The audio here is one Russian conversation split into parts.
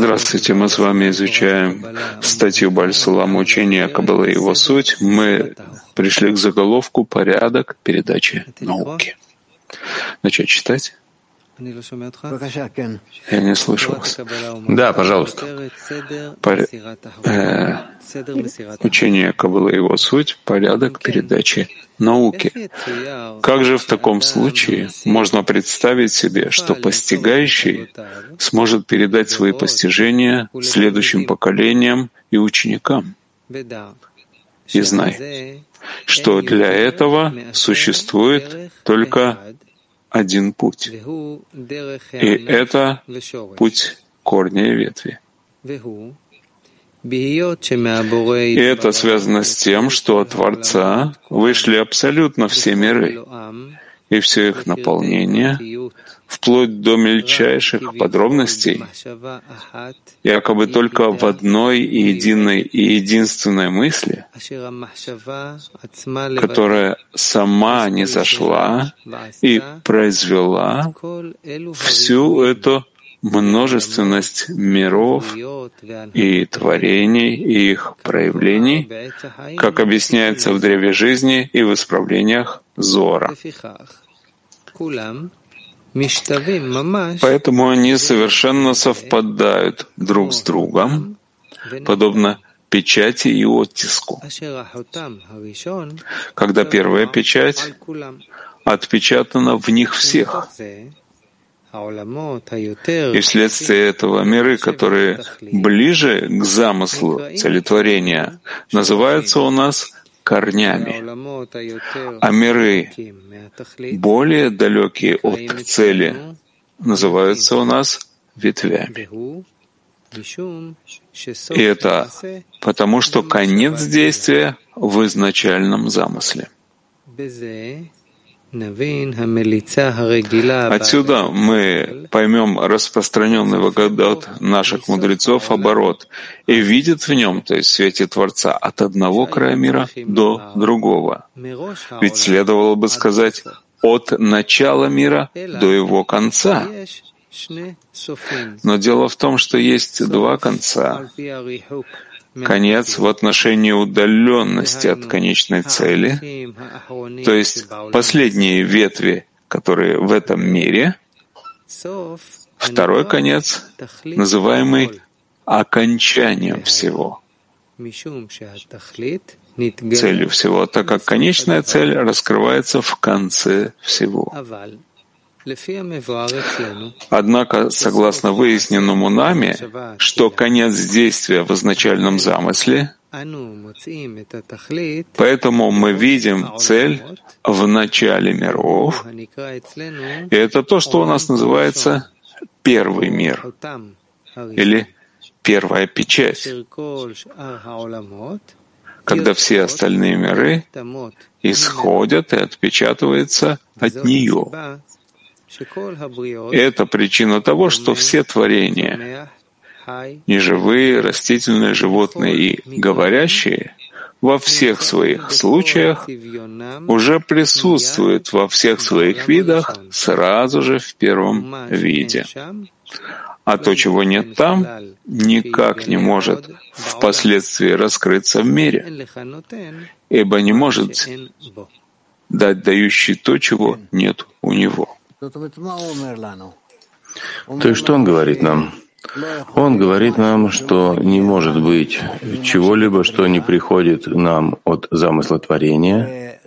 Здравствуйте, мы с вами изучаем статью Бальсулам «Учение Каббалы и его суть». Мы пришли к заголовку «Порядок передачи науки». Начать читать? Я не слышу вас. Да, пожалуйста. Пор... Э, учение Каббала и его суть — порядок передачи науки. Как же в таком случае можно представить себе, что постигающий сможет передать свои постижения следующим поколениям и ученикам? И знай, что для этого существует только один путь. И это путь корня и ветви. И это связано с тем, что от Творца вышли абсолютно все миры и все их наполнение, вплоть до мельчайших подробностей, якобы только в одной и единой и единственной мысли, которая сама не зашла и произвела всю эту множественность миров и творений и их проявлений, как объясняется в древе жизни и в исправлениях Зора. Поэтому они совершенно совпадают друг с другом, подобно печати и оттиску. Когда первая печать отпечатана в них всех, и вследствие этого миры, которые ближе к замыслу целетворения, называются у нас корнями, а миры, более далекие от цели, называются у нас ветвями. И это потому, что конец действия в изначальном замысле. Отсюда мы поймем распространенный в наших мудрецов оборот и видят в нем, то есть в свете Творца, от одного края мира до другого. Ведь следовало бы сказать от начала мира до его конца. Но дело в том, что есть два конца конец в отношении удаленности от конечной цели, то есть последние ветви, которые в этом мире, второй конец, называемый окончанием всего, целью всего, так как конечная цель раскрывается в конце всего. Однако, согласно выясненному нами, что конец действия в изначальном замысле, поэтому мы видим цель в начале миров, и это то, что у нас называется первый мир. или первая печать, когда все остальные миры исходят и отпечатываются от нее. Это причина того, что все творения, неживые, растительные, животные и говорящие, во всех своих случаях уже присутствуют во всех своих видах сразу же в первом виде. А то, чего нет там, никак не может впоследствии раскрыться в мире, ибо не может дать дающий то, чего нет у него. То есть что он говорит нам? Он говорит нам, что не может быть чего-либо, что не приходит нам от замысла творения,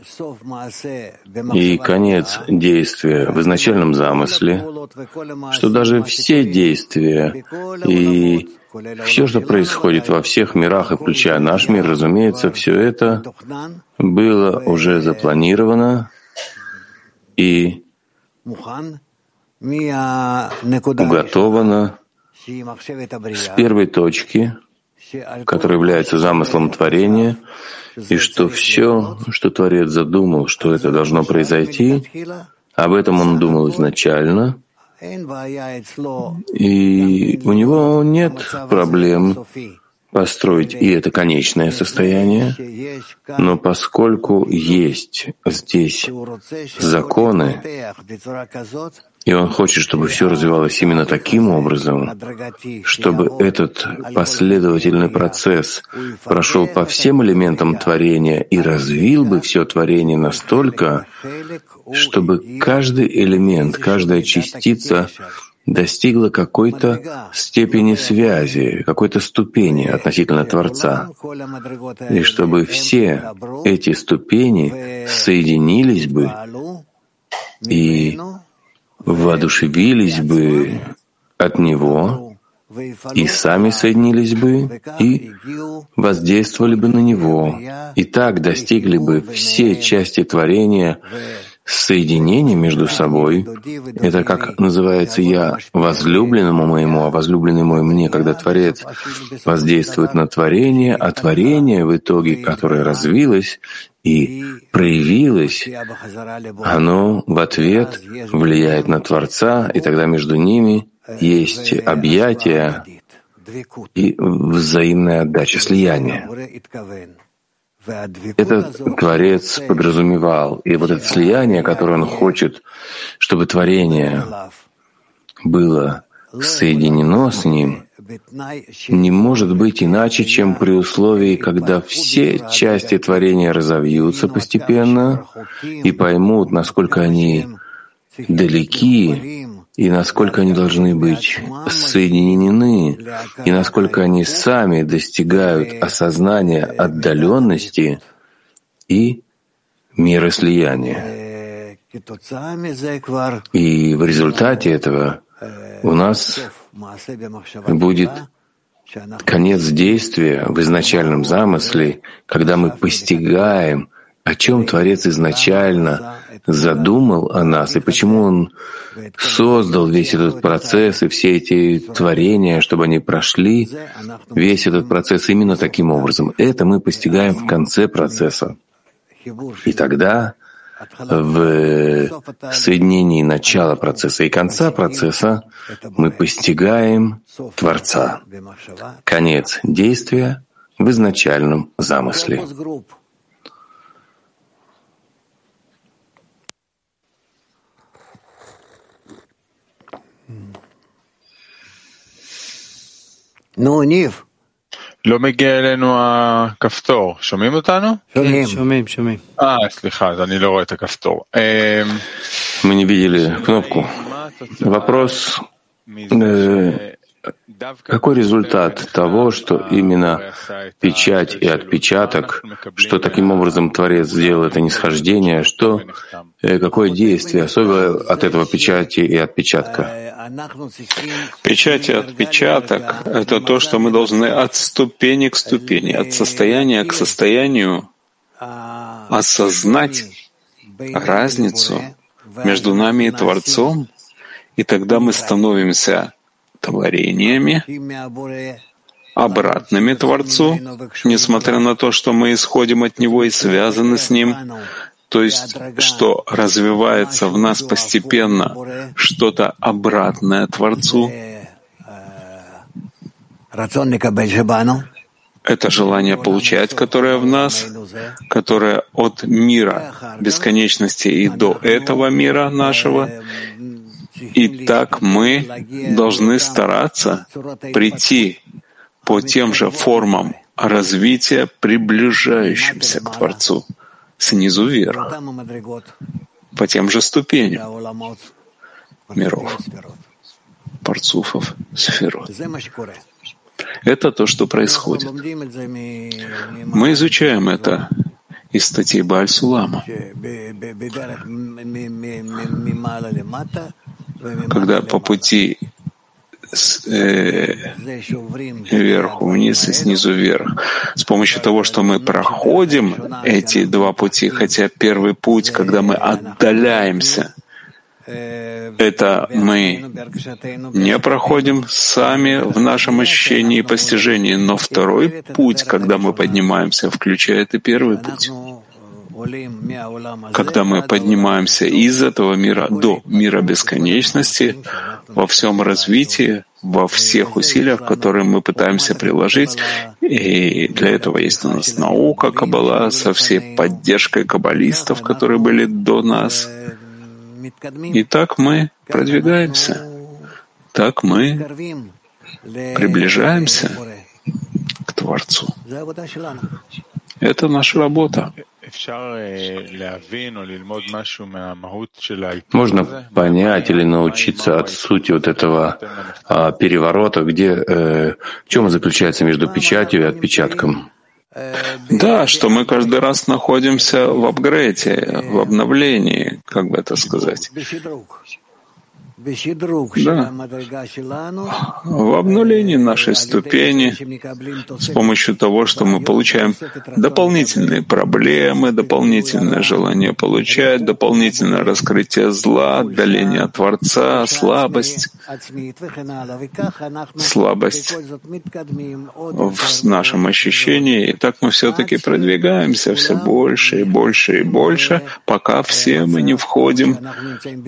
и конец действия в изначальном замысле, что даже все действия и все, что происходит во всех мирах, и включая наш мир, разумеется, все это было уже запланировано и уготовано с первой точки, которая является замыслом творения, и что все, что Творец задумал, что это должно произойти, об этом он думал изначально, и у него нет проблем построить и это конечное состояние, но поскольку есть здесь законы, И он хочет, чтобы все развивалось именно таким образом, чтобы этот последовательный процесс прошел по всем элементам творения и развил бы все творение настолько, чтобы каждый элемент, каждая частица достигла какой-то степени связи, какой-то ступени относительно Творца, и чтобы все эти ступени соединились бы и воодушевились бы от Него и сами соединились бы и воздействовали бы на Него, и так достигли бы все части творения соединение между собой. Это как называется «я возлюбленному моему, а возлюбленный мой мне», когда Творец воздействует на творение, а творение в итоге, которое развилось и проявилось, оно в ответ влияет на Творца, и тогда между ними есть объятия и взаимная отдача, слияние. Этот Творец подразумевал, и вот это слияние, которое он хочет, чтобы творение было соединено с ним, не может быть иначе, чем при условии, когда все части творения разовьются постепенно и поймут, насколько они далеки и насколько они должны быть соединены, и насколько они сами достигают осознания отдаленности и мира слияния. И в результате этого у нас будет конец действия в изначальном замысле, когда мы постигаем, о чем Творец изначально задумал о нас и почему Он создал весь этот процесс и все эти творения, чтобы они прошли весь этот процесс именно таким образом. Это мы постигаем в конце процесса. И тогда в соединении начала процесса и конца процесса мы постигаем Творца, конец действия в изначальном замысле. לא מגיע אלינו הכפתור. שומעים אותנו? שומעים. שומעים, שומעים. אה, סליחה, אז אני לא רואה את הכפתור. Мы не видели кнопку. Вопрос, какой результат того, что именно печать и отпечаток, что таким образом Творец сделал это нисхождение, что, какое действие, особенно от этого печати и отпечатка? Печать и отпечаток — это то, что мы должны от ступени к ступени, от состояния к состоянию осознать разницу между нами и Творцом, и тогда мы становимся творениями, обратными Творцу, несмотря на то, что мы исходим от Него и связаны с Ним, то есть что развивается в нас постепенно что-то обратное Творцу. Это желание получать, которое в нас, которое от мира бесконечности и до этого мира нашего. И так мы должны стараться прийти по тем же формам развития, приближающимся к Творцу снизу вверх, по тем же ступеням миров, парцуфов, сферот. Это то, что происходит. Мы изучаем это из статьи Бааль-Сулама, когда по пути э, вверху вниз и снизу вверх. С помощью того, что мы проходим эти два пути, хотя первый путь, когда мы отдаляемся, это мы не проходим сами в нашем ощущении и постижении, но второй путь, когда мы поднимаемся, включает и первый путь когда мы поднимаемся из этого мира до мира бесконечности во всем развитии, во всех усилиях, которые мы пытаемся приложить. И для этого есть у нас наука Каббала со всей поддержкой каббалистов, которые были до нас. И так мы продвигаемся, так мы приближаемся к Творцу. Это наша работа. Можно понять или научиться от сути вот этого а, переворота, где, э, в чем заключается между печатью и отпечатком? Да, что мы каждый раз находимся в апгрейде, в обновлении, как бы это сказать. Да. В обнулении нашей ступени с помощью того, что мы получаем дополнительные проблемы, дополнительное желание получать, дополнительное раскрытие зла, отдаление от Творца, слабость, слабость в нашем ощущении. И так мы все-таки продвигаемся все больше и больше и больше, пока все мы не входим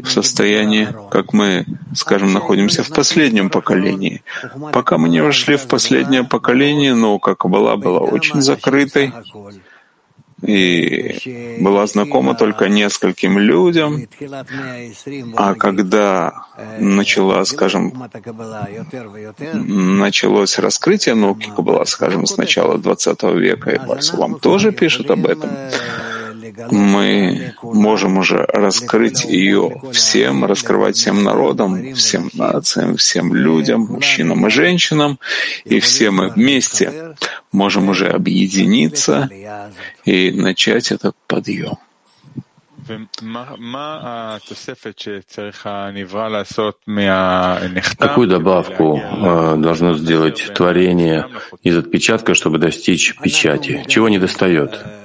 в состояние, как мы мы, скажем, находимся в последнем поколении. Пока мы не вошли в последнее поколение, но как была была очень закрытой и была знакома только нескольким людям, а когда начала, скажем, началось раскрытие науки Каббала, скажем, с начала 20 века, и Барсалам тоже пишет об этом, мы можем уже раскрыть ее всем, раскрывать всем народам, всем нациям, всем людям, мужчинам и женщинам, и все мы вместе можем уже объединиться и начать этот подъем. Какую добавку э, должно сделать творение из отпечатка, чтобы достичь печати? Чего не достает?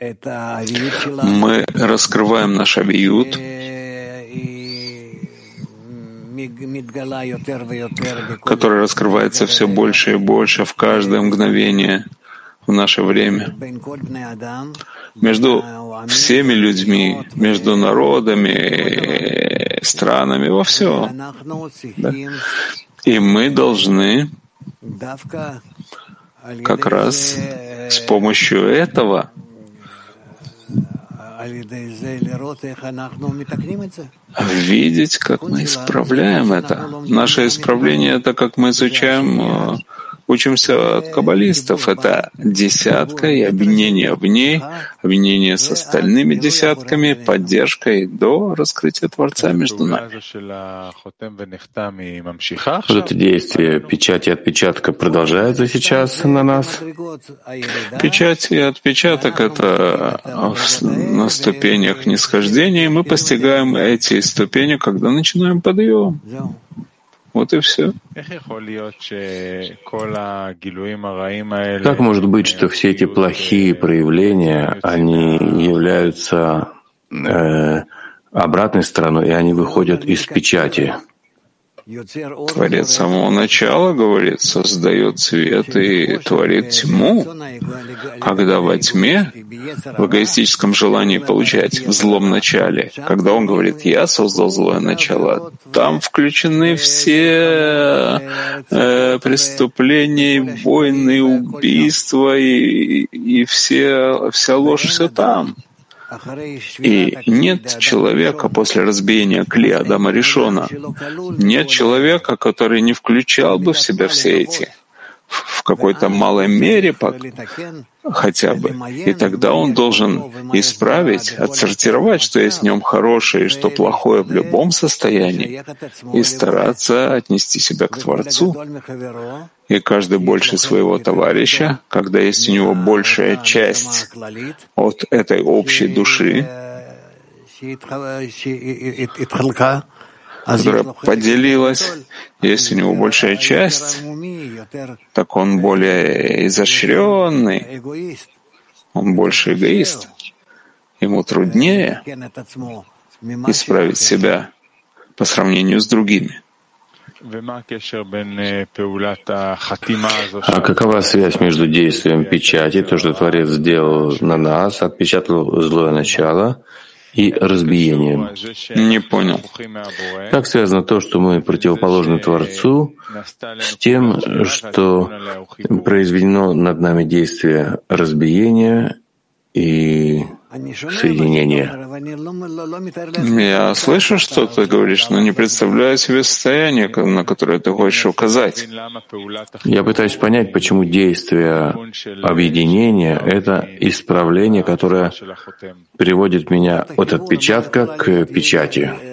Мы раскрываем наш авиют, который раскрывается все больше и больше в каждое мгновение в наше время. Между всеми людьми, между народами, странами, во всем. Да? И мы должны как раз с помощью этого видеть, как мы исправляем это. Наше исправление — это как мы изучаем э, учимся от каббалистов. Это десятка и объединение в ней, объединение с остальными десятками, поддержкой до раскрытия Творца между нами. Вот это действие печати и отпечатка продолжается сейчас на нас? Печать и отпечаток — это на ступенях нисхождения, и мы постигаем эти ступени, когда начинаем подъем. Вот и все. Как может быть, что все эти плохие проявления, они являются э, обратной стороной, и они выходят из печати? Творец самого начала, говорит, создает свет и творит тьму. Когда во тьме, в эгоистическом желании получать в злом начале, когда он говорит «я создал злое начало», там включены все э, преступления, войны, убийства и, и все, вся ложь, все там. И нет человека после разбиения Кли Адама Ришона, нет человека, который не включал бы в себя все эти в какой-то малой мере хотя бы. И тогда он должен исправить, отсортировать, что есть в нем хорошее и что плохое в любом состоянии, и стараться отнести себя к Творцу. И каждый больше своего товарища, когда есть у него большая часть от этой общей души, которая поделилась, есть у него большая часть, так он более изощренный, он больше эгоист. Ему труднее исправить себя по сравнению с другими. А какова связь между действием печати, то, что Творец сделал на нас, отпечатал злое начало, и разбиением. Не понял. Как связано то, что мы противоположны Творцу, с тем, что произведено над нами действие разбиения и соединения. Я слышу, что ты говоришь, но не представляю себе состояние, на которое ты хочешь указать. Я пытаюсь понять, почему действие объединения — это исправление, которое приводит меня от отпечатка к печати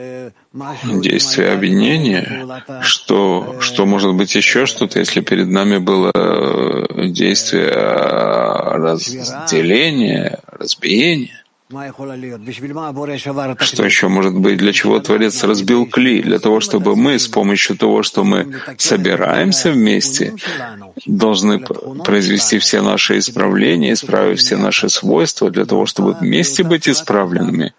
действие объединения, что, что может быть еще что-то, если перед нами было э, действие разделения, разбиения? Что еще может быть? Для чего Творец разбил кли? Для того, чтобы мы с помощью того, что мы собираемся вместе, должны произвести все наши исправления, исправить все наши свойства, для того, чтобы вместе быть исправленными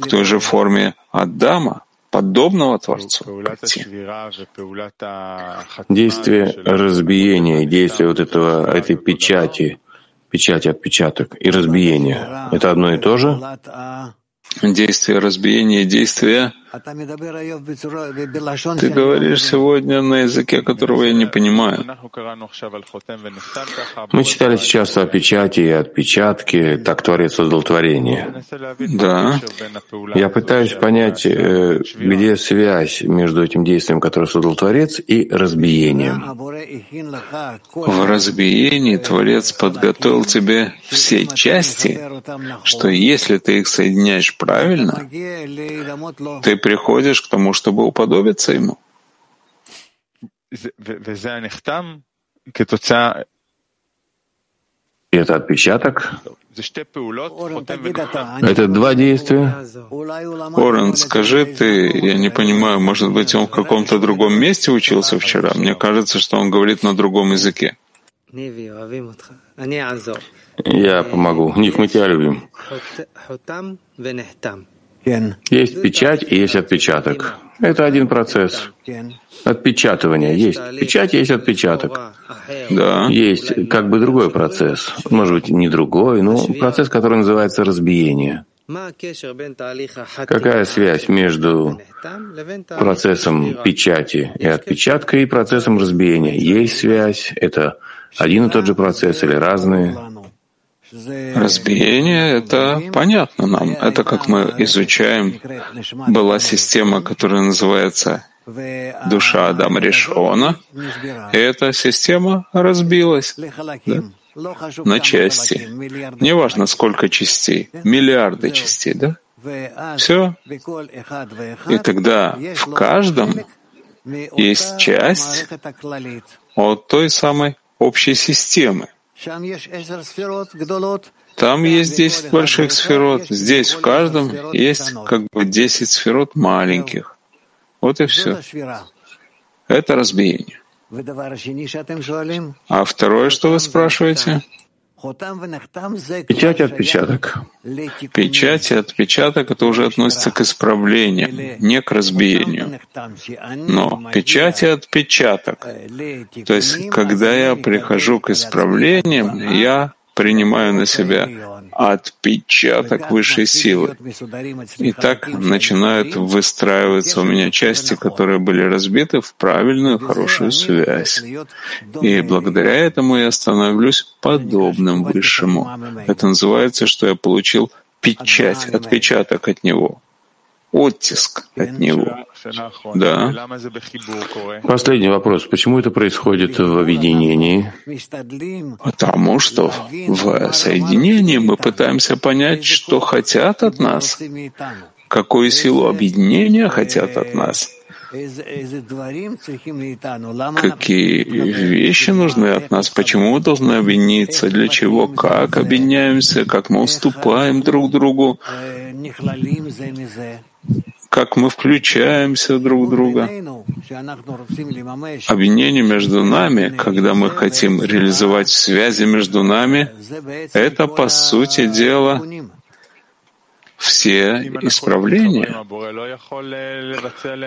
к той же форме Адама, подобного Творцу. Действие разбиения, действие вот этого, этой печати, печати, отпечаток и разбиение — это одно и то же? действие разбиения, действия. Ты говоришь сегодня на языке, которого я не понимаю. Мы читали сейчас о печати и отпечатке, так Творец создал творение. Да. Я пытаюсь понять, э, где связь между этим действием, которое создал Творец, и разбиением. В разбиении Творец подготовил тебе все части, что если ты их соединяешь правильно, ты приходишь к тому, чтобы уподобиться ему. И это отпечаток. Это два действия. Орен, скажи ты, я не понимаю, может быть, он в каком-то другом месте учился вчера? Мне кажется, что он говорит на другом языке. Я помогу. Ник, мы тебя любим. Есть печать и есть отпечаток. Это один процесс. Отпечатывание есть. Печать есть отпечаток. Да. Есть как бы другой процесс. Может быть, не другой, но процесс, который называется разбиение. Какая связь между процессом печати и отпечатка и процессом разбиения? Есть связь? Это один и тот же процесс или разные? Разбиение — это понятно нам. Это как мы изучаем. Была система, которая называется душа Адама Решона. И эта система разбилась да, на части. Неважно, сколько частей. Миллиарды частей, да? Все. И тогда в каждом есть часть от той самой общей системы. Там есть 10 больших сферот. Здесь в каждом есть как бы 10 сферот маленьких. Вот и все. Это разбиение. А второе, что вы спрашиваете? Печать отпечаток. Печать отпечаток это уже относится к исправлению, не к разбиению. Но печать отпечаток, то есть когда я прихожу к исправлениям, я принимаю на себя отпечаток высшей силы. И так начинают выстраиваться у меня части, которые были разбиты в правильную, хорошую связь. И благодаря этому я становлюсь подобным Высшему. Это называется, что я получил печать, отпечаток от Него оттиск от него. Да. Последний вопрос. Почему это происходит в объединении? Потому что в соединении мы пытаемся понять, что хотят от нас, какую силу объединения хотят от нас. Какие вещи нужны от нас? Почему мы должны объединиться? Для чего? Как объединяемся? Как мы уступаем друг другу? как мы включаемся друг в друга. Объединение между нами, когда мы хотим реализовать связи между нами, это, по сути дела, все исправления.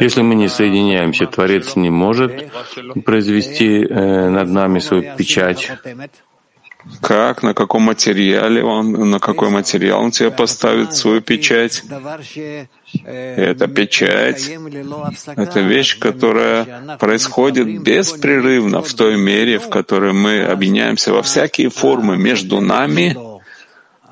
Если мы не соединяемся, Творец не может произвести э, над нами свою печать, как, на каком материале он, на какой материал он тебе поставит свою печать. эта печать — это вещь, которая происходит беспрерывно в той мере, в которой мы объединяемся во всякие формы между нами,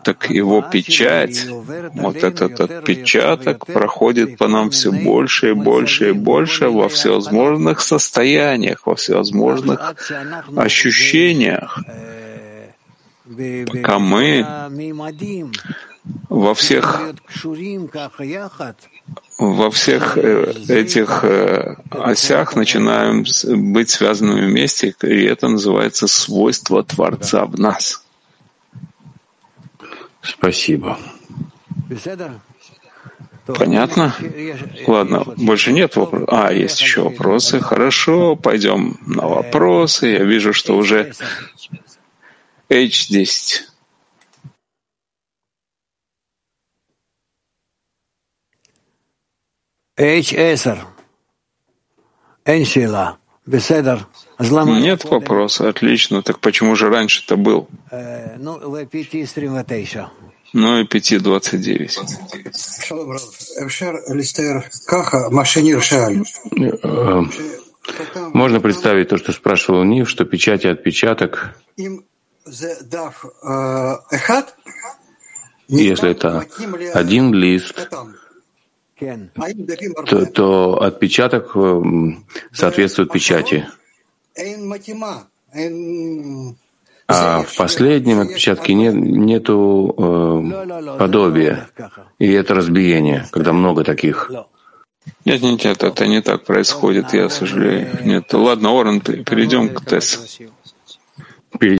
так его печать, вот этот отпечаток проходит по нам все больше и больше и больше во всевозможных состояниях, во всевозможных ощущениях, пока мы во всех во всех э, этих э, осях начинаем быть связанными вместе, и это называется свойство Творца в нас. Спасибо. Понятно? Ладно, больше нет вопросов. А, есть еще вопросы. Хорошо, пойдем на вопросы. Я вижу, что уже H10. H10. Эншила. Беседер. Нет вопроса, отлично. Так почему же раньше это был? Ну, в PT-29. Ну и 5.29. Можно представить то, что спрашивал Нив, что печать и отпечаток, если это один лист, то, то отпечаток соответствует печати. А в последнем отпечатке нет, нету э, подобия. И это разбиение, когда много таких. Нет, нет, нет, это не так происходит, я сожалею. Нет, ладно, Орен, перейдем к Тессу.